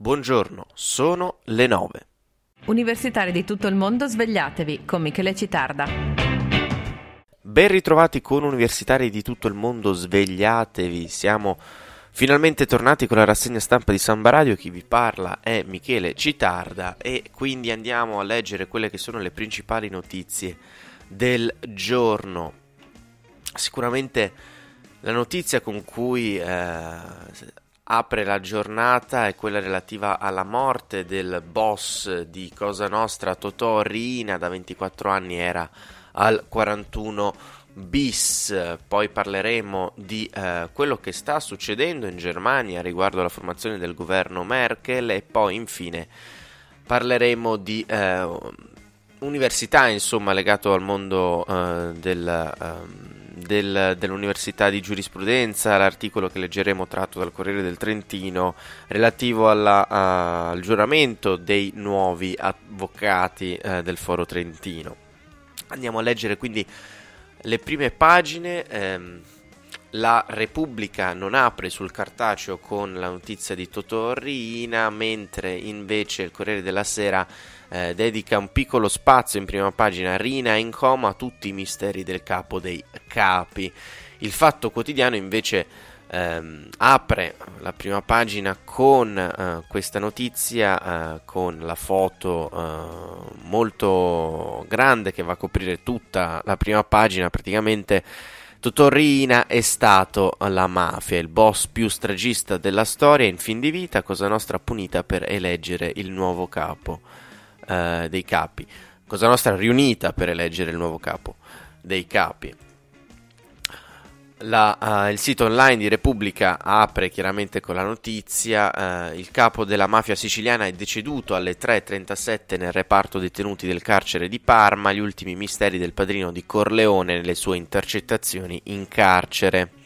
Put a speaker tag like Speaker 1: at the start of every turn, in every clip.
Speaker 1: Buongiorno, sono le 9.
Speaker 2: Universitari di tutto il mondo, svegliatevi con Michele Citarda.
Speaker 1: Ben ritrovati con universitari di tutto il mondo, svegliatevi. Siamo finalmente tornati con la rassegna stampa di Samba Radio. Chi vi parla è Michele Citarda e quindi andiamo a leggere quelle che sono le principali notizie del giorno. Sicuramente la notizia con cui eh, apre la giornata è quella relativa alla morte del boss di Cosa Nostra, Totò Rina, da 24 anni era al 41 bis. Poi parleremo di eh, quello che sta succedendo in Germania riguardo alla formazione del governo Merkel e poi infine parleremo di eh, università, insomma, legato al mondo eh, del ehm, del, dell'Università di Giurisprudenza, l'articolo che leggeremo tratto dal Corriere del Trentino relativo alla, uh, al giuramento dei nuovi avvocati uh, del Foro Trentino. Andiamo a leggere quindi le prime pagine. Ehm, la Repubblica non apre sul cartaceo con la notizia di Totò Riina, mentre invece il Corriere della Sera eh, dedica un piccolo spazio in prima pagina Rina in coma tutti i misteri del capo dei capi. Il Fatto Quotidiano invece ehm, apre la prima pagina con eh, questa notizia, eh, con la foto eh, molto grande che va a coprire tutta la prima pagina praticamente. Totorrina è stato la mafia, il boss più stragista della storia in fin di vita, Cosa Nostra punita per eleggere il nuovo capo eh, dei capi. Cosa Nostra riunita per eleggere il nuovo capo dei capi. La, uh, il sito online di Repubblica apre chiaramente con la notizia: uh, il capo della mafia siciliana è deceduto alle 3.37 nel reparto detenuti del carcere di Parma. Gli ultimi misteri del padrino di Corleone nelle sue intercettazioni in carcere.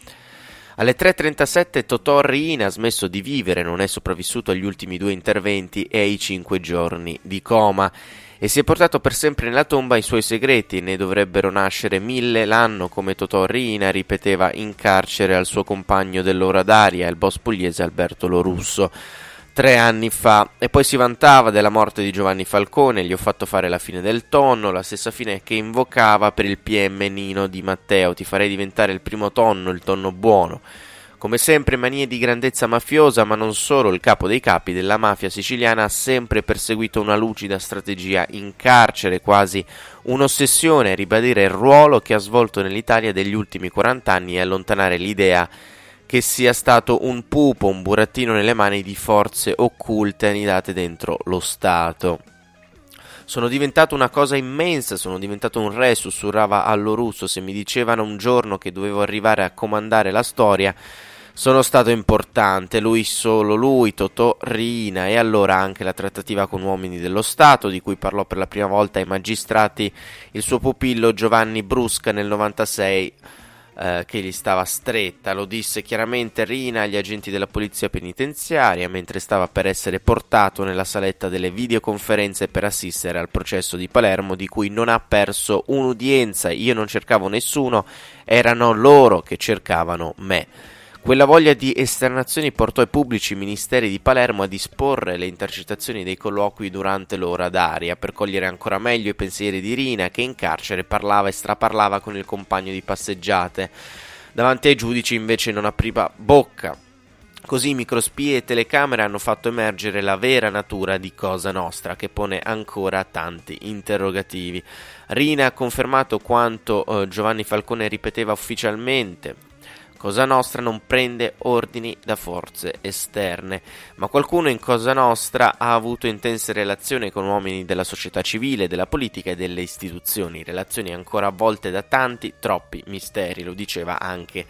Speaker 1: Alle 3.37 Totò Riina ha smesso di vivere, non è sopravvissuto agli ultimi due interventi e ai cinque giorni di coma. E si è portato per sempre nella tomba i suoi segreti, ne dovrebbero nascere mille l'anno come Totò Rina ripeteva in carcere al suo compagno dell'ora d'aria, il boss pugliese Alberto Lorusso tre anni fa e poi si vantava della morte di Giovanni Falcone, gli ho fatto fare la fine del tonno, la stessa fine che invocava per il PM Nino di Matteo, ti farei diventare il primo tonno, il tonno buono. Come sempre manie di grandezza mafiosa, ma non solo, il capo dei capi della mafia siciliana ha sempre perseguito una lucida strategia in carcere, quasi un'ossessione ribadire il ruolo che ha svolto nell'Italia degli ultimi 40 anni e allontanare l'idea che sia stato un pupo, un burattino nelle mani di forze occulte annidate dentro lo Stato. Sono diventato una cosa immensa, sono diventato un re, sussurrava allo russo, se mi dicevano un giorno che dovevo arrivare a comandare la storia, sono stato importante, lui solo lui, Totò Rina e allora anche la trattativa con uomini dello Stato, di cui parlò per la prima volta ai magistrati il suo pupillo Giovanni Brusca nel 96 eh, che gli stava stretta, lo disse chiaramente Rina agli agenti della polizia penitenziaria mentre stava per essere portato nella saletta delle videoconferenze per assistere al processo di Palermo di cui non ha perso un'udienza, io non cercavo nessuno, erano loro che cercavano me. Quella voglia di esternazioni portò i pubblici ministeri di Palermo a disporre le intercettazioni dei colloqui durante l'ora d'aria per cogliere ancora meglio i pensieri di Rina che in carcere parlava e straparlava con il compagno di passeggiate. Davanti ai giudici invece non apriva bocca. Così microspie e telecamere hanno fatto emergere la vera natura di Cosa Nostra, che pone ancora tanti interrogativi. Rina ha confermato quanto eh, Giovanni Falcone ripeteva ufficialmente, Cosa Nostra non prende ordini da forze esterne, ma qualcuno in Cosa Nostra ha avuto intense relazioni con uomini della società civile, della politica e delle istituzioni, relazioni ancora avvolte da tanti, troppi misteri, lo diceva anche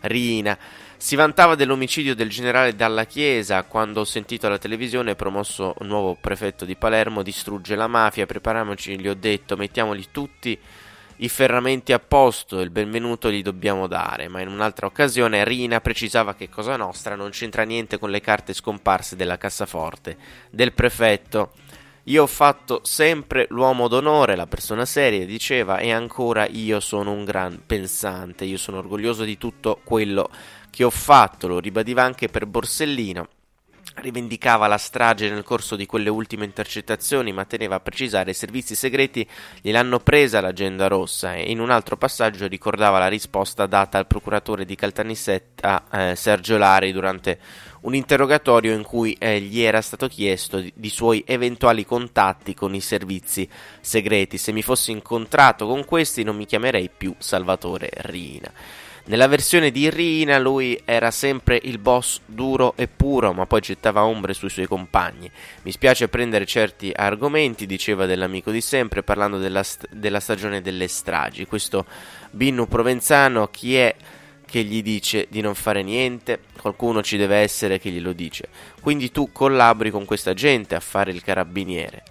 Speaker 1: Rina. Si vantava dell'omicidio del generale Dalla Chiesa quando ho sentito alla televisione promosso nuovo prefetto di Palermo distrugge la mafia, prepariamoci, gli ho detto, mettiamoli tutti i ferramenti a posto, il benvenuto li dobbiamo dare, ma in un'altra occasione Rina precisava che Cosa Nostra non c'entra niente con le carte scomparse della cassaforte del prefetto. Io ho fatto sempre l'uomo d'onore, la persona seria, diceva, e ancora io sono un gran pensante, io sono orgoglioso di tutto quello che ho fatto, lo ribadiva anche per Borsellino rivendicava la strage nel corso di quelle ultime intercettazioni, ma teneva a precisare i servizi segreti gliel'hanno presa l'agenda rossa e in un altro passaggio ricordava la risposta data al procuratore di Caltanissetta eh, Sergio Lari durante un interrogatorio in cui eh, gli era stato chiesto di, di, suoi eventuali contatti con i servizi segreti. Se mi fossi incontrato con questi non mi chiamerei più Salvatore Rina. Nella versione di Rina lui era sempre il boss duro e puro, ma poi gettava ombre sui suoi compagni. Mi spiace prendere certi argomenti, diceva dell'amico di sempre, parlando della, st- della stagione delle stragi. Questo Binnu Provenzano, chi è che gli dice di non fare niente? Qualcuno ci deve essere che glielo dice. Quindi tu collabori con questa gente a fare il carabiniere.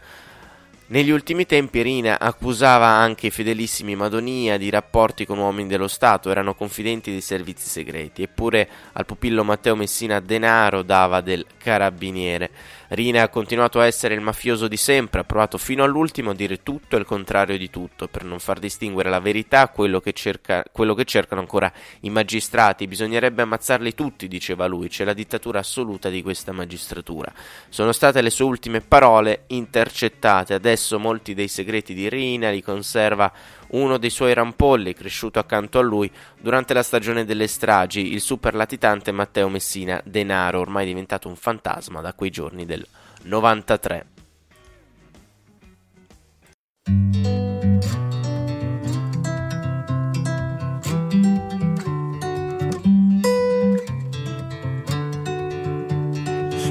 Speaker 1: Negli ultimi tempi Rina accusava anche i fedelissimi Madonia di rapporti con uomini dello Stato, erano confidenti dei servizi segreti, eppure al pupillo Matteo Messina denaro dava del carabiniere. Rina ha continuato a essere il mafioso di sempre, ha provato fino all'ultimo a dire tutto e il contrario di tutto, per non far distinguere la verità quello che, cerca, quello che cercano ancora i magistrati. Bisognerebbe ammazzarli tutti, diceva lui, c'è la dittatura assoluta di questa magistratura. Sono state le sue ultime parole intercettate, adesso molti dei segreti di Rina li conserva uno dei suoi rampolli cresciuto accanto a lui durante la stagione delle stragi, il super latitante Matteo Messina Denaro, ormai diventato un fantasma da quei giorni del 93.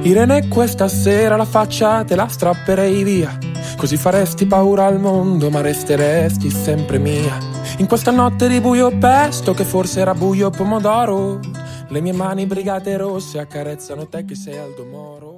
Speaker 3: Irene questa sera la faccia te la strapperei via Così faresti paura al mondo, ma resteresti sempre mia. In questa notte di buio pesto, che forse era buio pomodoro, le mie mani brigate rosse accarezzano te che sei Aldo Moro.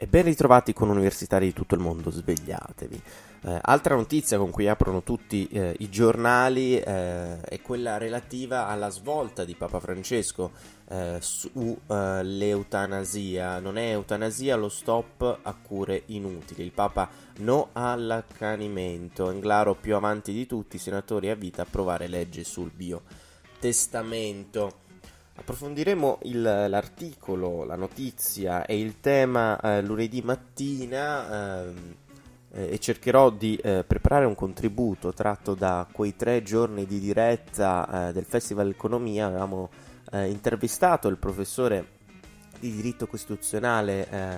Speaker 1: E ben ritrovati con universitari di tutto il mondo, svegliatevi. Eh, altra notizia con cui aprono tutti eh, i giornali eh, è quella relativa alla svolta di Papa Francesco eh, sull'eutanasia. Eh, non è eutanasia lo stop a cure inutili. Il Papa no all'accanimento. Englaro più avanti di tutti, senatori a vita approvare legge sul biotestamento. Approfondiremo il, l'articolo, la notizia e il tema eh, lunedì mattina ehm, eh, e cercherò di eh, preparare un contributo tratto da quei tre giorni di diretta eh, del Festival Economia. Avevamo eh, intervistato il professore di diritto costituzionale eh,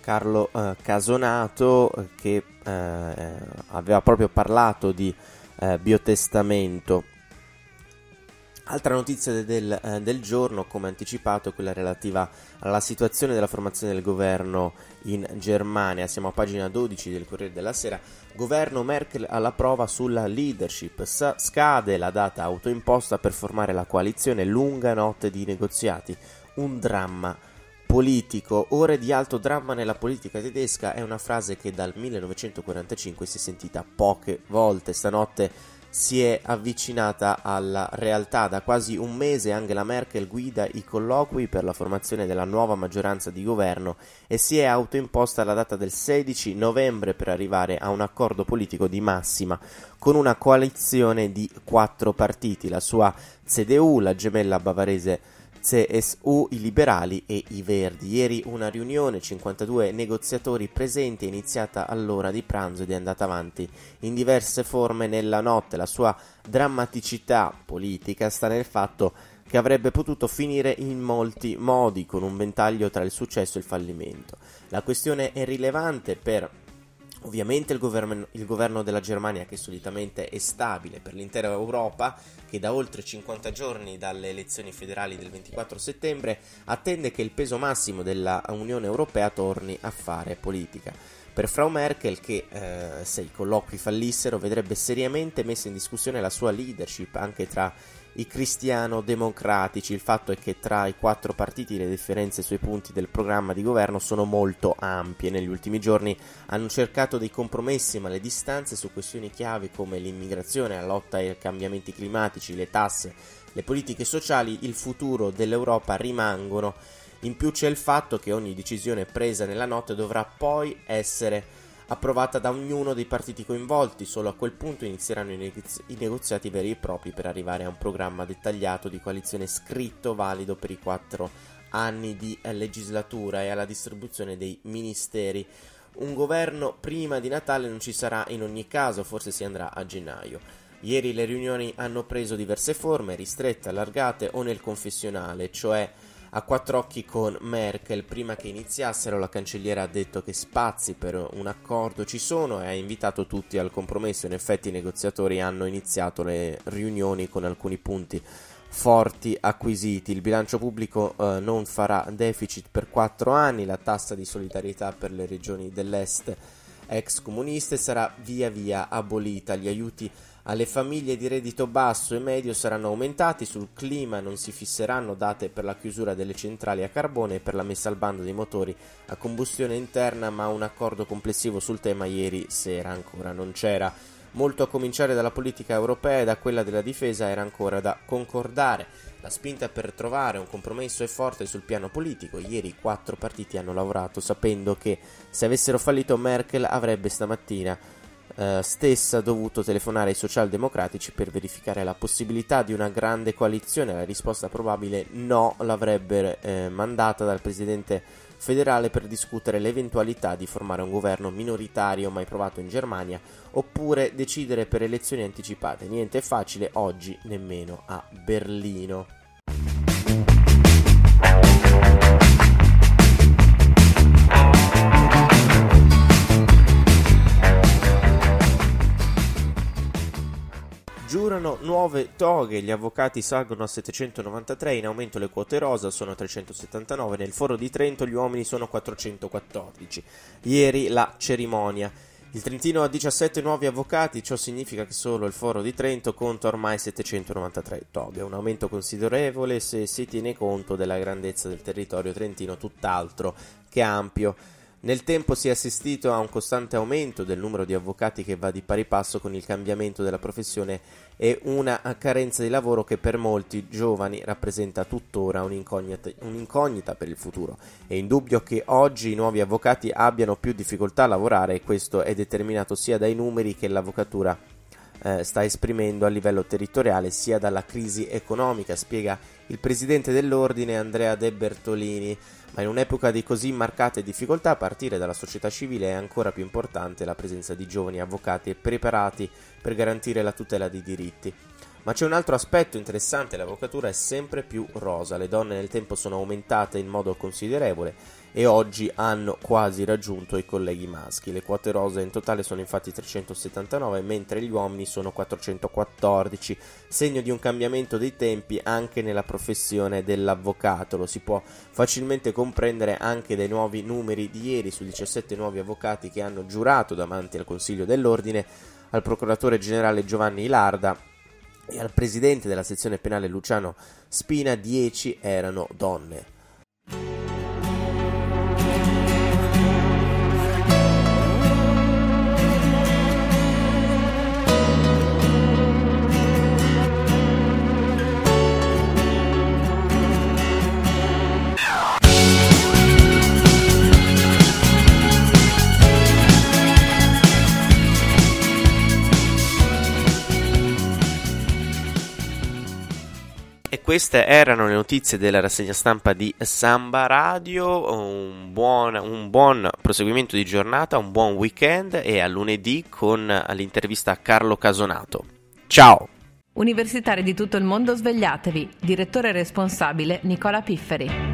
Speaker 1: Carlo Casonato che aveva proprio parlato di biotestamento. Altra notizia del, eh, del, giorno, come anticipato, è quella relativa alla situazione della formazione del governo in Germania. Siamo a pagina 12 del Corriere della Sera. Governo Merkel alla prova sulla leadership. S- scade la data autoimposta per formare la coalizione. Lunga notte di negoziati. Un dramma politico. Ore di alto dramma nella politica tedesca è una frase che dal 1945 si è sentita poche volte. Stanotte si è avvicinata alla realtà. Da quasi un mese Angela Merkel guida i colloqui per la formazione della nuova maggioranza di governo e si è autoimposta la data del 16 novembre per arrivare a un accordo politico di massima con una coalizione di quattro partiti, la sua CDU, la gemella bavarese CSU, i liberali e i verdi. Ieri una riunione, 52 negoziatori presenti, è iniziata all'ora di pranzo ed è andata avanti in diverse forme nella notte. La sua drammaticità politica sta nel fatto che avrebbe potuto finire in molti modi, con un ventaglio tra il successo e il fallimento. La questione è rilevante per Ovviamente il governo, il governo, della Germania, che solitamente è stabile per l'intera Europa, che da oltre 50 giorni dalle elezioni federali del 24 settembre attende che il peso massimo della Unione Europea torni a fare politica. Per Frau Merkel, che eh, se i colloqui fallissero, vedrebbe seriamente messa in discussione la sua leadership anche tra i cristiano-democratici. Il fatto è che tra i quattro partiti le differenze sui punti del programma di governo sono molto ampie. Negli ultimi giorni hanno cercato dei compromessi, ma le distanze su questioni chiave come l'immigrazione, la lotta ai cambiamenti climatici, le tasse, le politiche sociali, il futuro dell'Europa rimangono. In più c'è il fatto che ogni decisione presa nella notte dovrà poi essere approvata da ognuno dei partiti coinvolti. Solo a quel punto inizieranno i, negozi- i, negoziati veri e propri per arrivare a un programma dettagliato di coalizione scritto valido per i quattro anni di legislatura e alla distribuzione dei ministeri. Un governo prima di Natale non ci sarà in ogni caso, forse si andrà a gennaio. Ieri le riunioni hanno preso diverse forme, ristrette, allargate o nel confessionale, cioè a quattro occhi con Merkel. Prima che iniziassero la cancelliera ha detto che spazi per un accordo ci sono e ha invitato tutti al compromesso. In effetti i negoziatori hanno iniziato le riunioni con alcuni punti forti acquisiti. Il bilancio pubblico eh, non farà deficit per quattro anni, la tassa di solidarietà per le regioni dell'est ex comuniste sarà via via abolita, gli aiuti alle famiglie di reddito basso e medio saranno aumentati, sul clima non si fisseranno date per la chiusura delle centrali a carbone e per la messa al bando dei motori a combustione interna, ma un accordo complessivo sul tema ieri sera ancora non c'era. Molto a cominciare dalla politica europea e da quella della difesa era ancora da concordare. La spinta per trovare un compromesso è forte sul piano politico. Ieri i quattro partiti hanno lavorato sapendo che se avessero fallito Merkel avrebbe stamattina eh, stessa dovuto telefonare ai socialdemocratici per verificare la possibilità di una grande coalizione. La risposta probabile no l'avrebbe eh, mandata dal presidente federale per discutere l'eventualità di formare un governo minoritario mai provato in Germania oppure decidere per elezioni anticipate. Niente facile oggi nemmeno a Berlino. Giurano nuove toghe, gli avvocati salgono a 793, in aumento le quote rosa sono 379, nel foro di Trento gli uomini sono 414. Ieri la cerimonia. Il Trentino ha 17 nuovi avvocati, ciò significa che solo il foro di Trento conta ormai 793 toghe, un aumento considerevole se si tiene conto della grandezza del territorio trentino, tutt'altro che ampio. Nel tempo si è assistito a un costante aumento del numero di avvocati che va di pari passo con il cambiamento della professione e una carenza di lavoro che per molti giovani rappresenta tuttora un'incognita, un'incognita per il futuro. È indubbio che oggi i nuovi avvocati abbiano più difficoltà a lavorare e questo è determinato sia dai numeri che l'avvocatura eh, sta esprimendo a livello territoriale sia dalla crisi economica, spiega il presidente dell'ordine Andrea De Bertolini. Ma in un'epoca di così marcate difficoltà, a partire dalla società civile è ancora più importante la presenza di giovani avvocati preparati per garantire la tutela dei diritti. Ma c'è un altro aspetto interessante, l'avvocatura è sempre più rosa, le donne nel tempo sono aumentate in modo considerevole e oggi hanno quasi raggiunto i colleghi maschi. Le quote rosa in totale sono infatti 379, mentre gli uomini sono 414, segno di un cambiamento dei tempi anche nella professione dell'avvocato. Lo si può facilmente comprendere anche dai nuovi numeri di ieri su 17 nuovi avvocati che hanno giurato davanti al Consiglio dell'Ordine, al procuratore generale Giovanni Ilarda e al presidente della sezione penale Luciano Spina 10 erano donne. Queste erano le notizie della rassegna stampa di Samba Radio. Un buon, un buon, proseguimento di giornata, un buon weekend e a lunedì con l'intervista a Carlo Casonato. Ciao!
Speaker 2: Universitari di tutto il mondo svegliatevi. Direttore responsabile Nicola Pifferi.